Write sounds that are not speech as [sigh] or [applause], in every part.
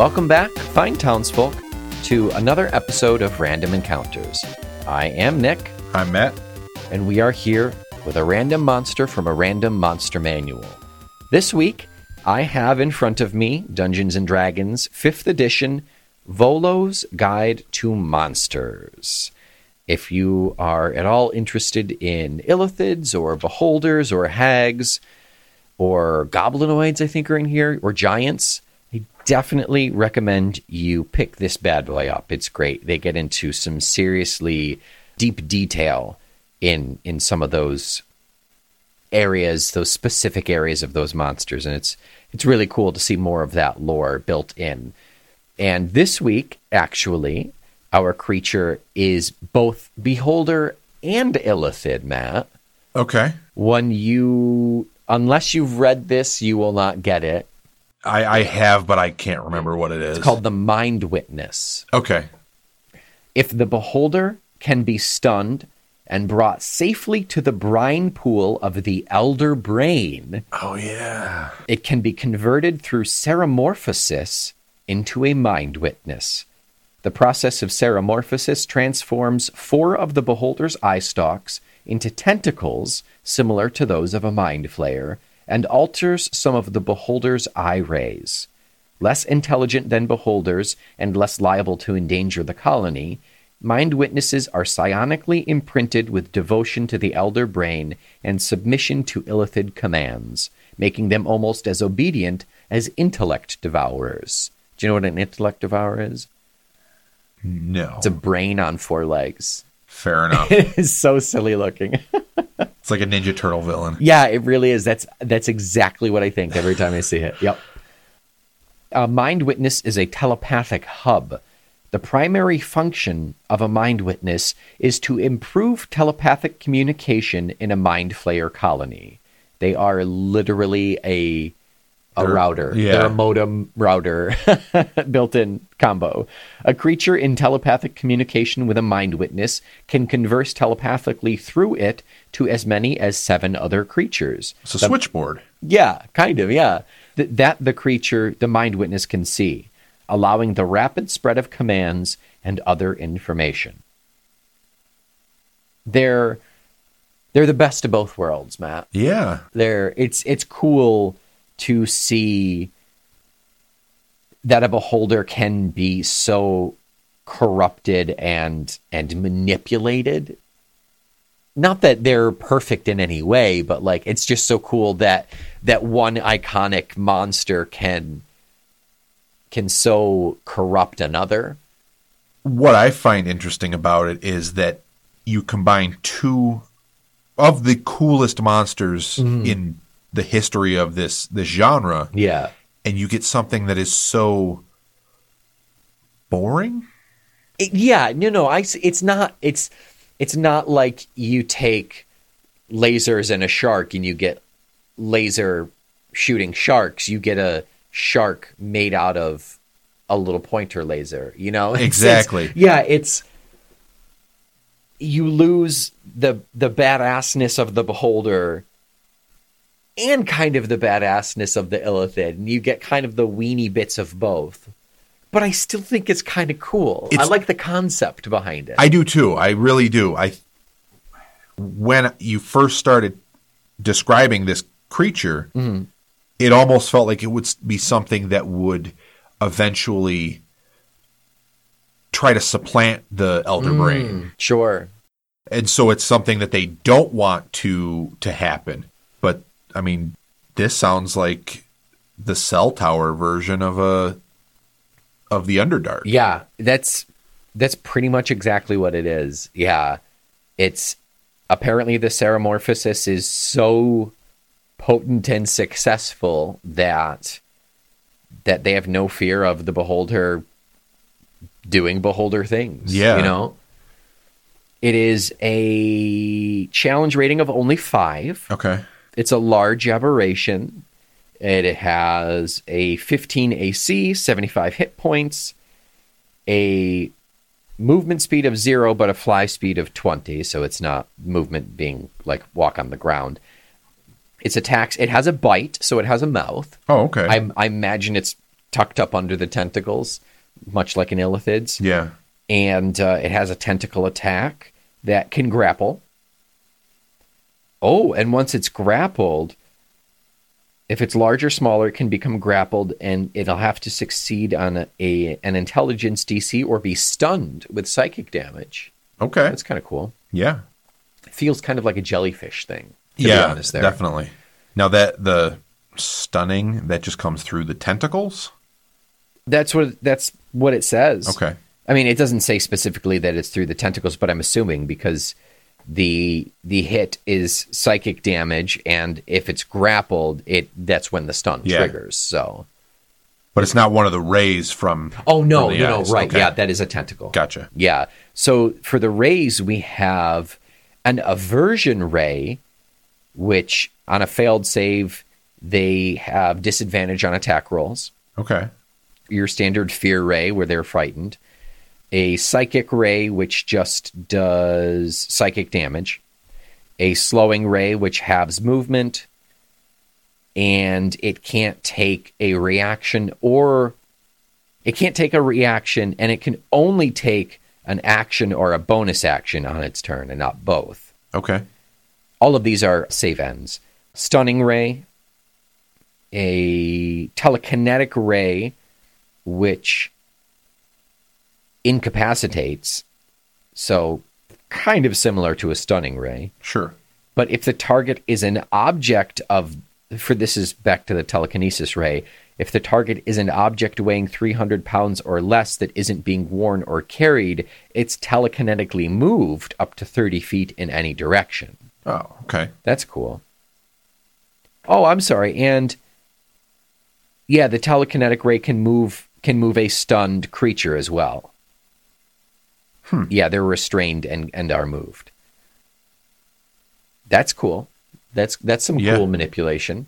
Welcome back, fine townsfolk, to another episode of Random Encounters. I am Nick, I'm Matt. and we are here with a random monster from a random monster manual. This week, I have in front of me Dungeons and Dragons 5th edition Volo's Guide to Monsters. If you are at all interested in illithids or beholders or hags or goblinoids, I think are in here, or giants, definitely recommend you pick this bad boy up. It's great. They get into some seriously deep detail in in some of those areas, those specific areas of those monsters, and it's it's really cool to see more of that lore built in. And this week, actually, our creature is both beholder and illithid, Matt. Okay. One you unless you've read this, you will not get it. I, I have, but I can't remember what it is. It's called the mind witness. Okay. If the beholder can be stunned and brought safely to the brine pool of the elder brain, Oh yeah. it can be converted through ceremorphosis into a mind witness. The process of ceremorphosis transforms four of the beholder's eye stalks into tentacles similar to those of a mind flayer and alters some of the beholder's eye rays. Less intelligent than beholders and less liable to endanger the colony, mind witnesses are psionically imprinted with devotion to the elder brain and submission to illithid commands, making them almost as obedient as intellect devourers. Do you know what an intellect devourer is? No. It's a brain on four legs. Fair enough. [laughs] It is so silly looking. [laughs] it's like a Ninja Turtle villain. Yeah, it really is. That's that's exactly what I think every time I see it. Yep. A mind witness is a telepathic hub. The primary function of a mind witness is to improve telepathic communication in a mind flayer colony. They are literally a a router. yeah. They're a modem router [laughs] built-in combo. A creature in telepathic communication with a mind witness can converse telepathically through it to as many as seven other creatures. It's a switchboard. Yeah, kind of, yeah. Th- that the creature, the mind witness, can see, allowing the rapid spread of commands and other information. They're they're the best of both worlds, Matt. Yeah. They're it's it's cool to see that a beholder can be so corrupted and and manipulated. Not that they're perfect in any way but like it's just so cool that that one iconic monster can can so corrupt another. What I find interesting about it is that you combine two of the coolest monsters mm-hmm. in the history of this this genre, yeah and you get something that is so boring. It- yeah, no, no. I. It's not. It's. It's not like you take lasers and a shark and you get laser shooting sharks. You get a shark made out of a little pointer laser. You know [laughs] It's- it's- Exactly. yeah, it's. You lose the the badassness of the beholder. And kind of the badassness of the illithid, and you get kind of the weenie bits of both but I still think it's kind of cool. I like the concept behind it. I do too. I really do. I when you first started describing this creature, mm-hmm. it almost felt like it would be something that would eventually try to supplant the elder mm, brain. sure. And so it's something that they don't want to to happen. I mean, this sounds like the cell tower version of a of the Underdark. Yeah, that's that's pretty much exactly what it is. Yeah. It's apparently the ceremorphosis is so potent and successful that that they have no fear of the beholder doing beholder things. Yeah. You know? It is a challenge rating of only five. Okay. It's a large aberration. It has a 15 AC, 75 hit points, a movement speed of zero, but a fly speed of 20. So it's not movement being like walk on the ground. Its attacks, it has a bite, so it has a mouth. Oh, okay. I, I imagine it's tucked up under the tentacles, much like an illithid's. Yeah. And uh, it has a tentacle attack that can grapple. Oh, and once it's grappled, if it's large or smaller, it can become grappled, and it'll have to succeed on a, a an intelligence DC or be stunned with psychic damage. Okay. That's kind of cool. yeah. It feels kind of like a jellyfish thing. To yeah. be honest, there. Definitely. Now that the stunning that just comes through the tentacles. That's what that's what it says. Okay. I mean, it doesn't say specifically that it's through the tentacles, but I'm assuming because the the hit is psychic damage, and if it's grappled, it that's when the stun Yeah. triggers. So, But it's not one of the rays from. oh no, from no, no, right? Okay. Yeah, that is a tentacle. Gotcha. Yeah. So for the rays, we have an aversion ray, which on a failed save, they have disadvantage on attack rolls. Okay. Your standard fear ray, where they're frightened. A psychic ray, which just does psychic damage. A slowing ray, which halves movement. And it can't take a reaction or it can't take a reaction and it can only take an action or a bonus action on its turn and not both. Okay. All of these are save ends. Stunning ray, a telekinetic ray, which incapacitates, so kind of similar to a stunning ray. Sure. But if the target is an object of, for this is back to the telekinesis ray, if the target is an object weighing 300 pounds or less that isn't being worn or carried, it's telekinetically moved up to 30 feet in any direction. Oh, okay. That's cool. Oh, I'm sorry. And yeah, the telekinetic ray can move can move a stunned creature as well. Hmm. Yeah, they're restrained and, and are moved. That's cool. That's that's some Yeah. cool manipulation.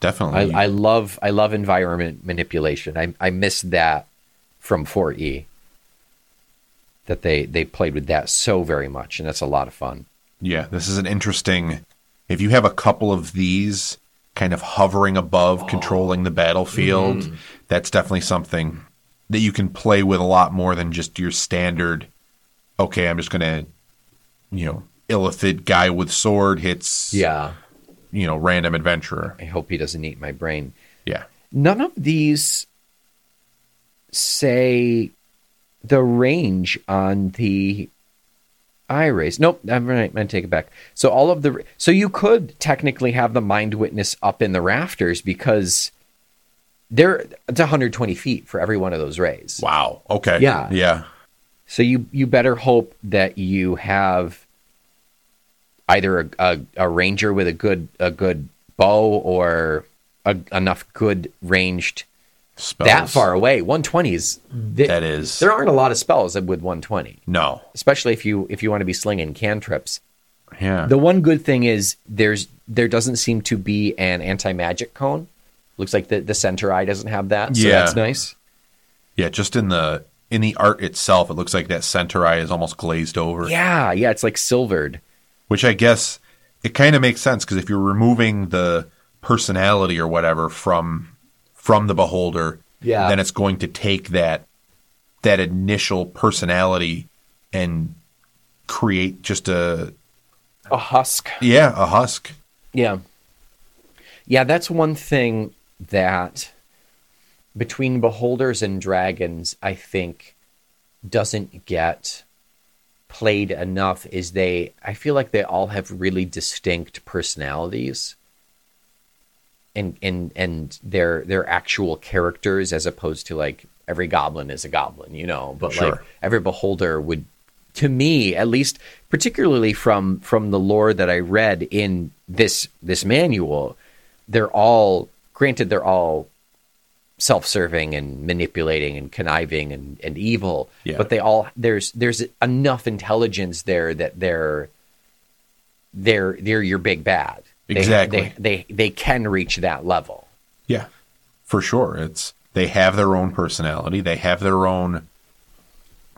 Definitely. I, I love I love environment manipulation. I I miss that from 4E. That they they played with that so very much, and that's a lot of fun. Yeah, this is an interesting. If you have a couple of these kind of hovering above, oh. controlling the battlefield, mm-hmm. that's definitely something that you can play with a lot more than just your standard. Okay, I'm just gonna, you know, illithid guy with sword hits, Yeah. you know, random adventurer. I hope he doesn't eat my brain. Yeah, None of these say the range on the eye rays. Nope, I'm going to take it back. So all of the so you could technically have the mind witness up in the rafters because there it's 120 feet for every one of those rays. wow. Okay, Yeah. yeah, So you you better hope that you have either a, a, a ranger with a good a good bow or a, enough good ranged Spells. that far away. 120 is th- That is there aren't a lot of spells with 120, no. especially if you if you want to be slinging cantrips. Yeah, The one good thing is there's there doesn't seem to be an anti magic cone. Looks like the the center eye doesn't have that, so Yeah. that's nice. yeah. Just in the in the art itself, it looks like that center eye is almost glazed over. Yeah, yeah, it's like silvered. which I guess it kind of makes sense because if you're removing the personality or whatever from from the beholder, Yeah. then it's going to take that that initial personality and create just a A husk. yeah a husk. Yeah. Yeah, that's one thing that between beholders and dragons, I think doesn't get played enough is they I feel like they all have really distinct personalities and and and their their actual characters as opposed to like every goblin is a goblin, you know, but like every beholder would to me at least particularly from from the lore that I read in this this manual, they're all granted they're all self-serving and manipulating and conniving and, and evil Yeah. but they all there's there's enough intelligence there that they're they're they're your big bad They- Exactly. they, they they can reach that level Yeah, for sure. It's they have their own personality. They have their own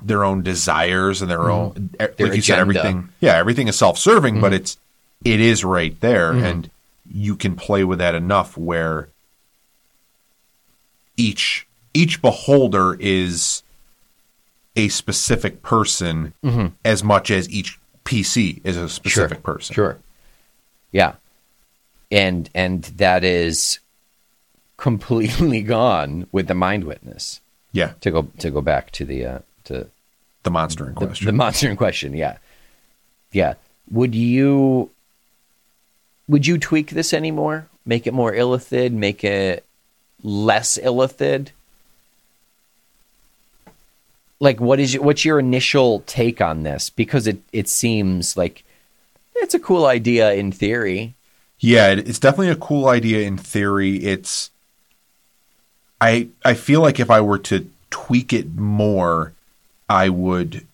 their own desires and their mm-hmm. own Their like you said everything. Yeah, everything is self-serving, but mm-hmm. it's it is right there, mm-hmm. and you can play with that enough where each each beholder is a specific person as much as each PC is a specific person. Sure. Yeah. And and that is completely [laughs] gone with the mind witness. Yeah, To go to go back to the uh to the monster in the, question. the monster in question, yeah. Yeah. Would you would you tweak this anymore? Make it more illithid, make it less illithid? Like what is your, what's your initial take on this? Because it it seems like it's a cool idea in theory. Yeah, it's definitely a cool idea in theory. It's I I feel like if I were to tweak it more, I would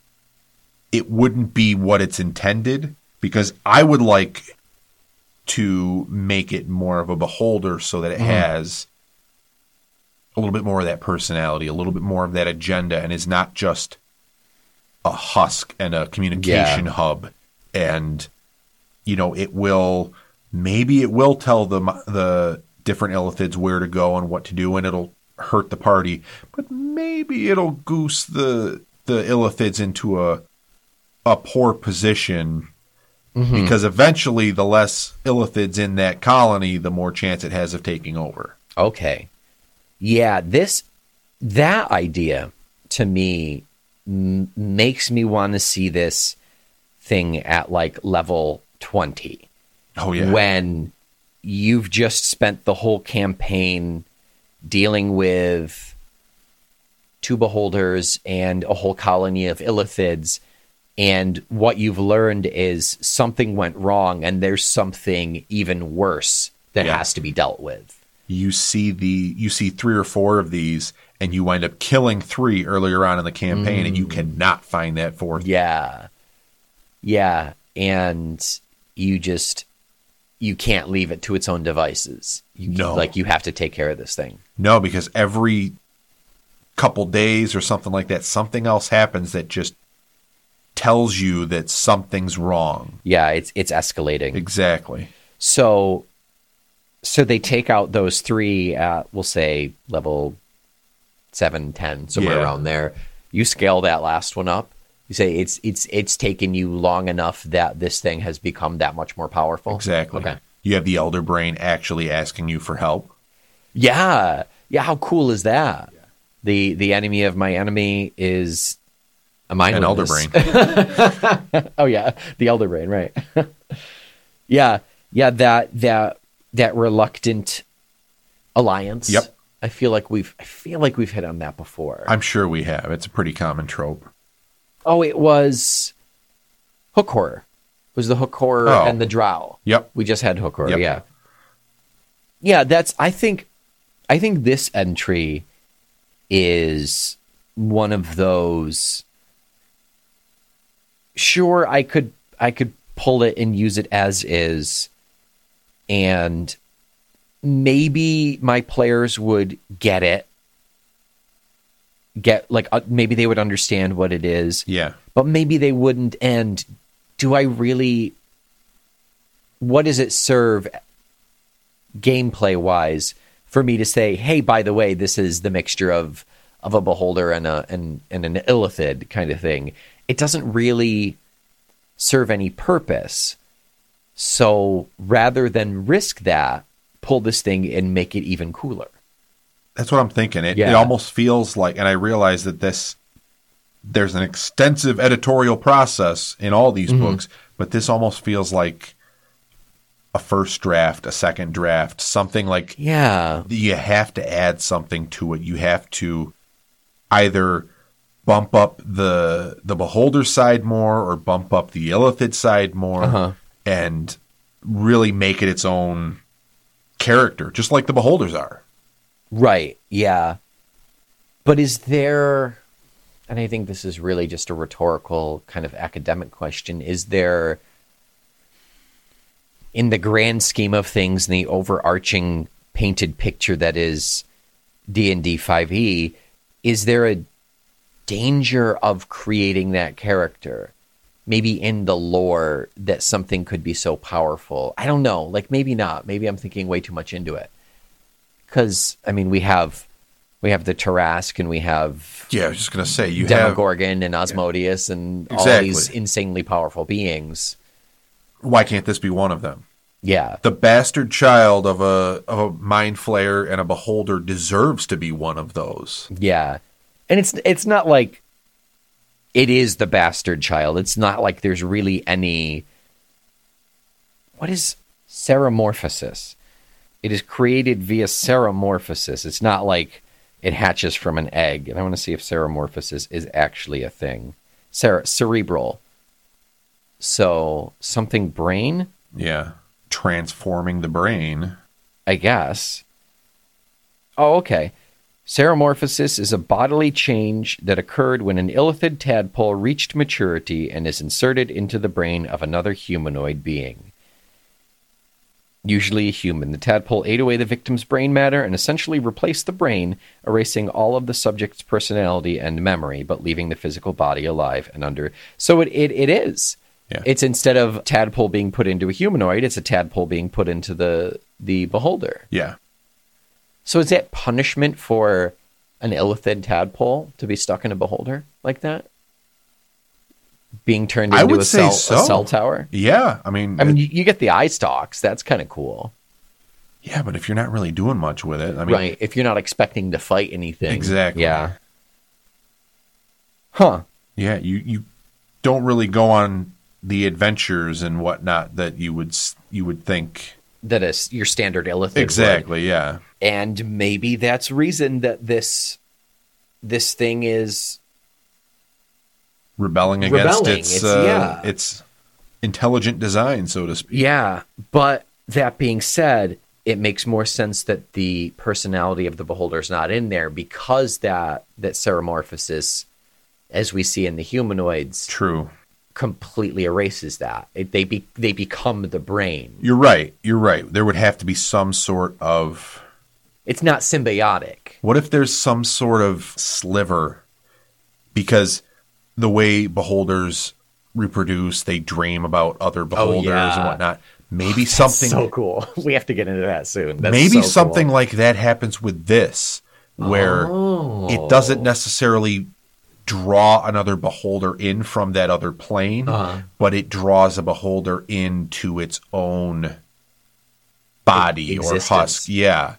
it wouldn't be what it's intended because I would like to make it more of a beholder so that it mm-hmm. has a little bit more of that personality, a little bit more of that agenda and is not just a husk and a communication Yeah. hub and you know it will maybe it will tell the the different illithids where to go and what to do and it'll hurt the party but maybe it'll goose the the illithids into a a poor position mm-hmm. because eventually the less illithids in that colony the more chance it has of taking over Okay. Yeah, this that idea to me m- makes me want to see this thing at like level 20 oh yeah. When you've just spent the whole campaign dealing with two beholders and a whole colony of illithids and what you've learned is something went wrong and there's something even worse that Yeah. has to be dealt with you see the you see three or four of these and you wind up killing three earlier on in the campaign and you mm. cannot find that fourth Yeah. Yeah. And you just you can't leave it to its own devices. You No. like you have to take care of this thing. No, because every couple days or something like that, something else happens that just tells you that something's wrong. Yeah, it's it's escalating. Exactly. So so they take out those three at we'll say level seven, ten, somewhere Yeah. around there. You scale that last one up. You say it's it's it's taken you long enough that this thing has become that much more powerful. Exactly. Okay. You have the elder brain actually asking you for help. Yeah. Yeah, how cool is that? The the enemy of my enemy is a mind An elder brain. [laughs] oh yeah, the elder brain, right? [laughs] yeah, yeah. That that that reluctant alliance. Yep. I feel like we've I feel like we've hit on that before. I'm sure we have. It's a pretty common trope. oh, it was hook horror. It was the hook horror Oh. and the drow. Yep. We just had hook horror. Yep. Yeah. Yeah, that's I think I think this entry is one of those sure I could I could pull it and use it as is and maybe my players would get it get like uh, maybe they would understand what it is Yeah. but maybe they wouldn't. And do i really what does it serve gameplay wise for me to say hey by the way this is the mixture of of a beholder and a and, and an illithid kind of thing? It doesn't really serve any purpose so rather than risk that pull this thing and make it even cooler That's what I'm thinking. It, it almost feels like, and I realize that this, there's an extensive editorial process in all these Mm-hmm. books, but this almost feels like a first draft, a second draft, something like yeah you have to add something to it. You have to either bump up the the beholder side more or bump up the illithid side more Uh-huh. And really make it its own character, just like the beholders are. Right. Yeah. But is there, and I think this is really just a rhetorical kind of academic question, is there, in the grand scheme of things, in the overarching painted picture that is D&D 5e, is there a danger of creating that character? Maybe in the lore that something could be so powerful. I don't know. Like maybe not. Maybe I'm thinking way too much into it because I mean we have We have the Tarrasque and we have Yeah, I was just gonna say you have Demogorgon and Asmodeus and all these insanely powerful beings. why can't this be one of them? Yeah. The bastard child of a of a mind flayer and a beholder deserves to be one of those. Yeah. And it's it's not like it is the bastard child. It's not like there's really any What is ceremorphosis? It is created via ceremorphosis. It's not like it hatches from an egg. And I want to see if ceremorphosis is actually a thing. Cere- cerebral. So something brain, Yeah. Transforming the brain. I guess. Oh, okay. Ceremorphosis is a bodily change that occurred when an illithid tadpole reached maturity and is inserted into the brain of another humanoid being. Usually a human. The tadpole ate away the victim's brain matter and essentially replaced the brain, erasing all of the subject's personality and memory, but leaving the physical body alive and under. So it, it, it is. Yeah. It's instead of tadpole being put into a humanoid, it's a tadpole being put into the the beholder. Yeah. So is that punishment for an illithid tadpole to be stuck in a beholder like that? Being turned into a cell, so. a cell tower? Yeah. I mean, I mean, you, you get the eye stalks. That's kind of cool. yeah, but if you're not really doing much with it, I mean, right. If you're not expecting to fight anything. Exactly. Yeah. Huh. yeah, you you don't really go on the adventures and whatnot that you would you would think. That is your standard illithid. would. Exactly. Yeah. And maybe that's reason that this this thing is Rebelling against Rebelling, its it's- uh, yeah. its intelligent design, so to speak. Yeah, but that being said, it makes more sense that the personality of the beholder is not in there because that that ceremorphosis, as we see in the humanoids, True. Completely erases that. It, they be, they become the brain. You're right. You're right. There would have to be some sort of. It's not symbiotic. What if there's some sort of sliver? Because the way beholders reproduce, they dream about other oh, beholders Oh, yeah. and whatnot. Maybe something. so cool. [laughs] We have to get into that soon. That's maybe so something cool. like that happens with this, where Oh. it doesn't oh. necessarily draw another beholder in from that other plane, Uh-huh. but it draws a beholder into its own body or Existence. husk. Yeah.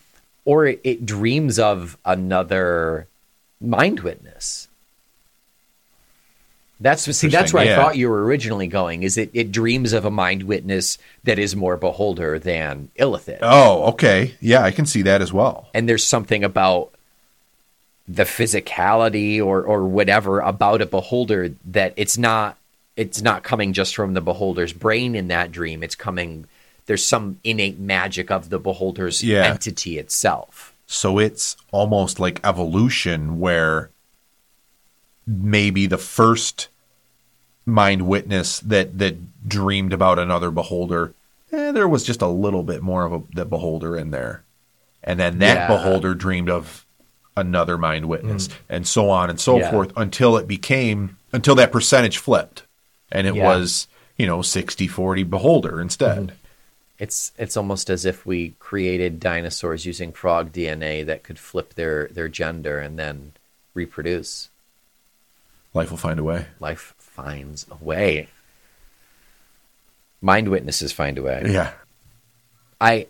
or it, it dreams of another mind witness. That's see, that's where yeah. I thought you were originally going. Is it it dreams of a mind witness that is more beholder than illithid, Oh, okay. Yeah, I can see that as well. and there's something about the physicality or or whatever about a beholder that it's not it's not coming just from the beholder's brain in that dream. It's coming. There's some innate magic of the beholder's Yeah. entity itself. So it's almost like evolution where maybe the first mind witness that that dreamed about another beholder, eh, there was just a little bit more of a the beholder in there. And then that Yeah. beholder dreamed of another mind witness mm. and so on and so Yeah. forth until it became until that percentage flipped and it Yeah. was, you know, 60-40 beholder instead. Mm-hmm. It's it's almost as if we created dinosaurs using frog DNA that could flip their their gender and then reproduce. Life will find a way. Life finds a way. Mind witnesses find a way. Yeah. I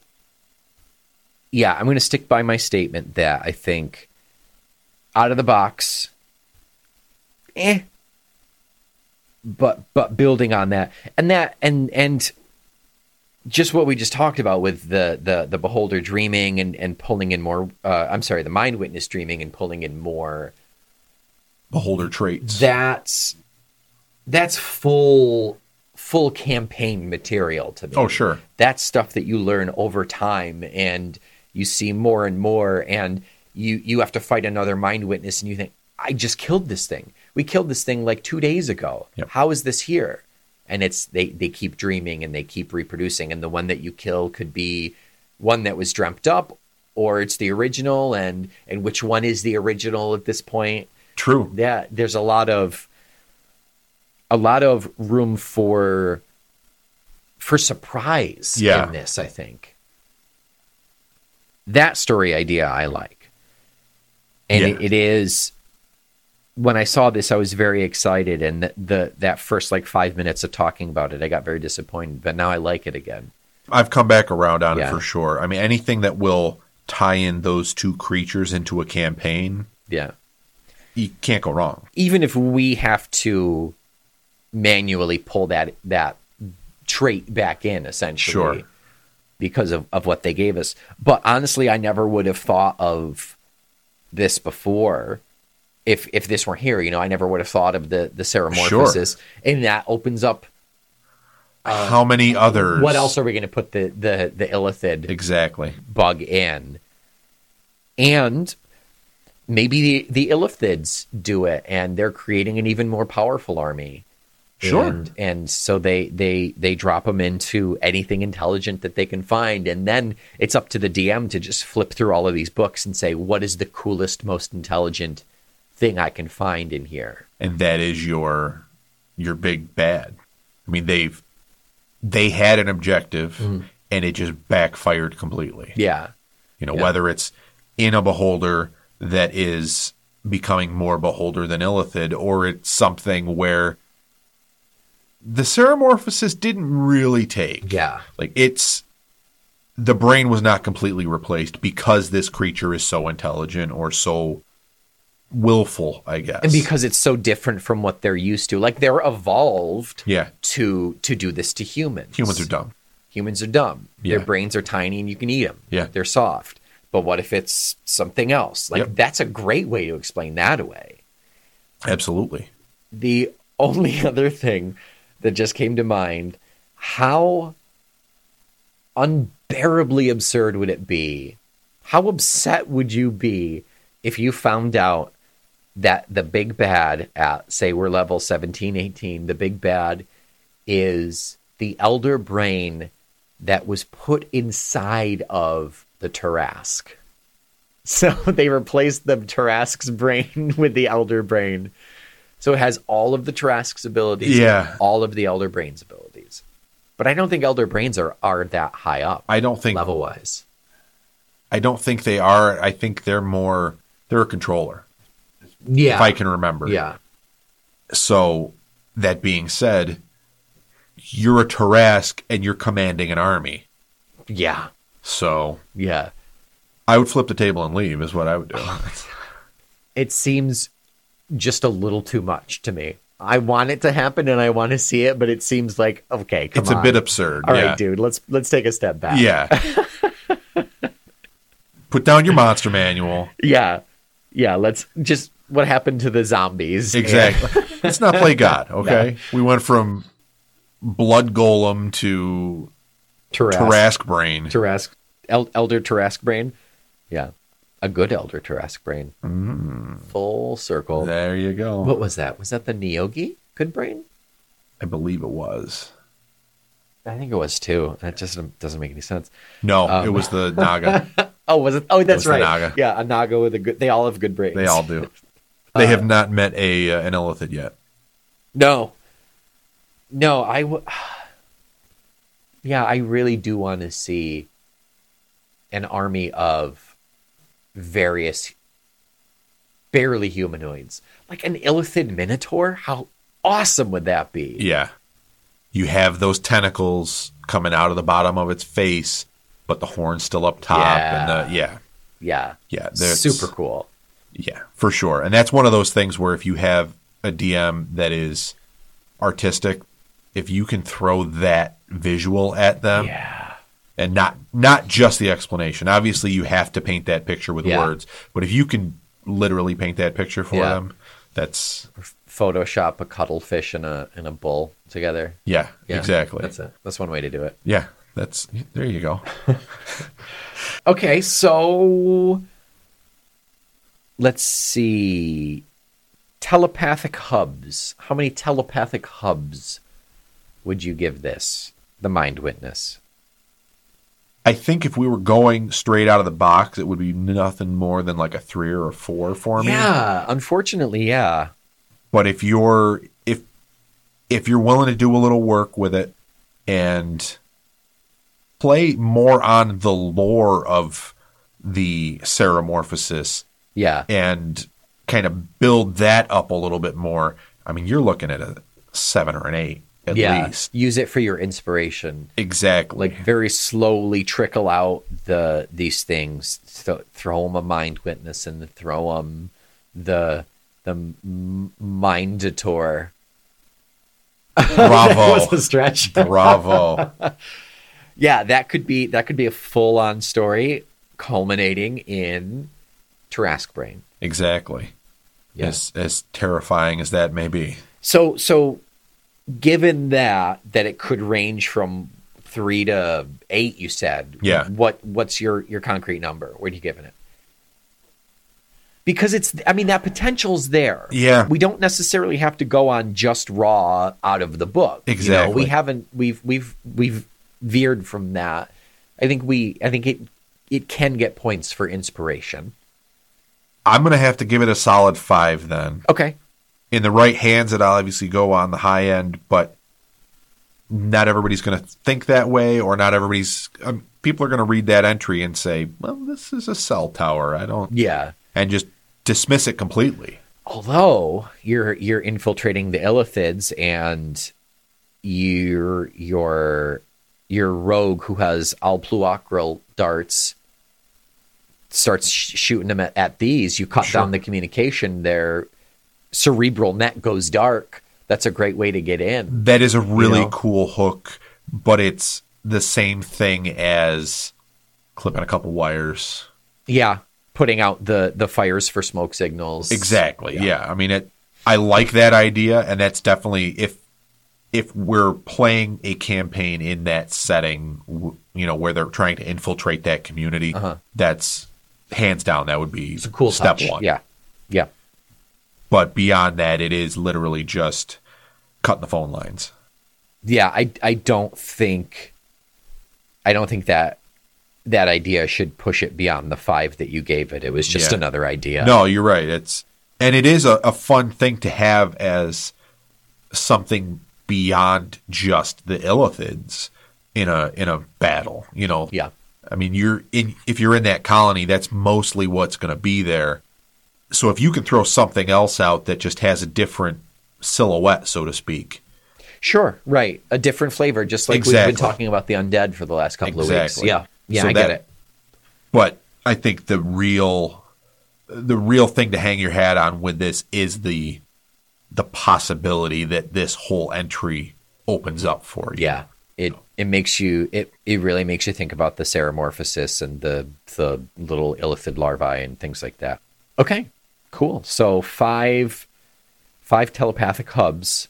yeah, I'm going to stick by my statement that I think out of the box eh but but building on that and that and and just what we just talked about with the the the beholder dreaming and and pulling in more uh, I'm sorry the mind witness dreaming and pulling in more Beholder traits. that's that's full full campaign material to me Oh, sure. that's stuff that you learn over time and you see more and more and you you have to fight another mind witness and you think i just killed this thing. We killed this thing like two days ago. Yep. how is this here? And it's they they keep dreaming and they keep reproducing. And the one that you kill could be one that was dreamt up or it's the original. And and which one is the original at this point? True. yeah there's a lot of a lot of room for for surprise Yeah. in this i think. That story idea i like and Yeah. it, it is. When I saw this, I was very excited, and the, the that first like five minutes of talking about it, I got very disappointed. But now I like it again. I've come back around on Yeah. it for sure. I mean, anything that will tie in those two creatures into a campaign, Yeah, you can't go wrong. even if we have to manually pull that that trait back in, essentially, Sure. because of, of what they gave us. But honestly, I never would have thought of this before. If if this weren't here, you know, I never would have thought of the the ceremorphosis, and that opens up. Uh, How many others? What else are we going to put the the the illithid Exactly. bug in? And maybe the the illithids do it, and they're creating an even more powerful army. Sure. And, and so they they they drop them into anything intelligent that they can find, and then it's up to the DM to just flip through all of these books and say, what is the coolest, most intelligent thing I can find in here? and that is your your big bad. I mean, they've they had an objective, mm-hmm. and it just backfired completely. Yeah, You know, Yeah. whether it's in a beholder that is becoming more beholder than illithid, or it's something where the ceremorphosis didn't really take. yeah, Like it's the brain was not completely replaced because this creature is so intelligent or so willful, I guess. and because it's so different from what they're used to, like they're evolved yeah, to to do this to humans. humans are dumb. Humans are dumb. Yeah. Their brains are tiny and you can eat them. Yeah. They're soft. But what if it's something else? Like Yep. that's a great way to explain that away. Absolutely. The only [laughs] other thing that just came to mind, how unbearably absurd would it be? How upset would you be if you found out that the big bad at say we're level 17 18 the big bad is the elder brain that was put inside of the Tarrasque. [laughs] So they replaced the Tarrasque's brain [laughs] with the elder brain. So it has all of the Tarrasque's abilities, Yeah. all of the elder brain's abilities. But I don't think elder brains are are that high up I don't think level wise. I don't think they are. I think they're more they're a controller, Yeah. if I can remember. yeah. So that being said, you're a Tarrasque and you're commanding an army. Yeah. So Yeah. I would flip the table and leave is what I would do. [laughs] It seems just a little too much to me. I want it to happen and I want to see it, but it seems like okay, come it's a bit absurd. All right, yeah. dude. Let's let's take a step back. Yeah. [laughs] Put down your monster manual. Yeah. Yeah. Let's just what happened to the zombies. Exactly. [laughs] Let's not play God, okay? We went from blood golem to Tarrasque. Tarrasque brain. Tarrasque. El- elder Tarrasque brain. Yeah. A good elder Tarrasque brain. Full circle. There you go. What was that? Was that the Neogi? Good brain? I believe it was. I think it was too. That just doesn't make any sense. No, Um, it was the [laughs] Naga. Oh, was it? Oh, that's the right. Naga. Yeah, a Naga with a good. They all have good brains. They all do. [laughs] They have not met a uh, an illithid yet. No. No, I w- [sighs] Yeah, I really do want to see an army of various barely humanoids. Like an illithid minotaur? How awesome would that be? Yeah. You have those tentacles coming out of the bottom of its face, but the horn's still up top. And the, yeah. Yeah. Yeah. Super cool. Yeah, for sure. And that's one of those things where if you have a DM that is artistic, if you can throw that visual at them Yeah. And not not just the explanation. Obviously you have to paint that picture with Yeah. words, but if you can literally paint that picture for Yeah. them, that's Photoshop a cuttlefish and a and a bull together. yeah, Yeah, exactly. That's it. That's one way to do it. Yeah, that's there you go. [laughs] Okay, so let's see. Telepathic hubs. How many telepathic hubs would you give this? The Mind Witness. I think if we were going straight out of the box, it would be nothing more than like a three or a four for me. Yeah, unfortunately, yeah. But if you're if if you're willing to do a little work with it and play more on the lore of the ceremorphosis Yeah. and kind of build that up a little bit more, I mean, you're looking at a seven or an eight at yeah. least. Use it for your inspiration. Exactly. Like very slowly trickle out the these things. Th- throw them a mind witness and throw them the the m- mindator. Bravo. [laughs] was a stretch. Bravo. [laughs] yeah, that could be that could be a full on story culminating in Tarrasque Brain. exactly. Yeah. As as terrifying as that may be. So so given that that it could range from three to eight, you said. Yeah. What what's your your concrete number? What are you giving it? Because it's I mean that potential's there. Yeah. We don't necessarily have to go on just raw out of the book. You know, Exactly. we haven't we've we've we've veered from that. I think we I think it it can get points for inspiration. I'm gonna have to give it a solid five then. Okay. In the right hands, it'll obviously go on the high end, but not everybody's gonna think that way, or not everybody's. Um, people are gonna read that entry and say, "Well, this is a cell tower." I don't, Yeah. and just dismiss it completely. although you're you're infiltrating the illithids and you're your your rogue who has alpluocryl darts starts sh- shooting them at, at these you cut Sure. down the communication their cerebral net goes dark that's a great way to get in That is a really know? cool hook, but it's the same thing as clipping a couple wires. yeah putting out the the fires for smoke signals Exactly. Yeah. I mean, it. I like that idea, and that's definitely if if we're playing a campaign in that setting, you know, where they're trying to infiltrate that community, Uh-huh. that's hands down that would be it's a cool step touch. one. yeah yeah But beyond that, it is literally just cutting the phone lines. yeah i i don't think i don't think that that idea should push it beyond the five that you gave it it was just Yeah. another idea No, you're right. It's and it is a, a fun thing to have as something beyond just the illithids in a in a battle. You know, yeah I mean, you're in if you're in that colony, that's mostly what's going to be there. So if you can throw something else out that just has a different silhouette, so to speak, sure right. A different flavor just like we've been talking about the undead for the last couple of weeks. Yeah. Yeah So i that- get it. But I think the real the real thing to hang your hat on with this is the the possibility that this whole entry opens up for you. yeah. It it makes you it it really makes you think about the ceremorphosis and the the little illithid larvae and things like that. Okay cool. So five five telepathic hubs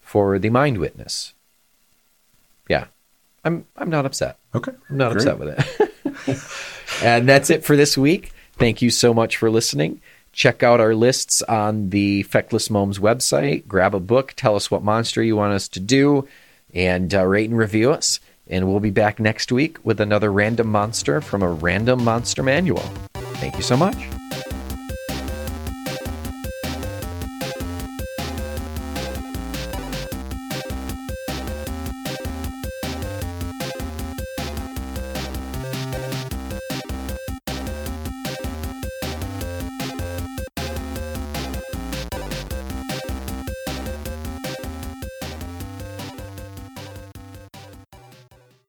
for the mind witness. Yeah. I'm i'm not upset. Okay. i'm not Great. upset with it. [laughs] And that's it for this week. Thank you so much for listening. Check out our lists on the feckless momes website. Grab a book. Tell us what monster you want us to do. And uh, rate and review us. And we'll be back next week with another random monster from a random monster manual. Thank you so much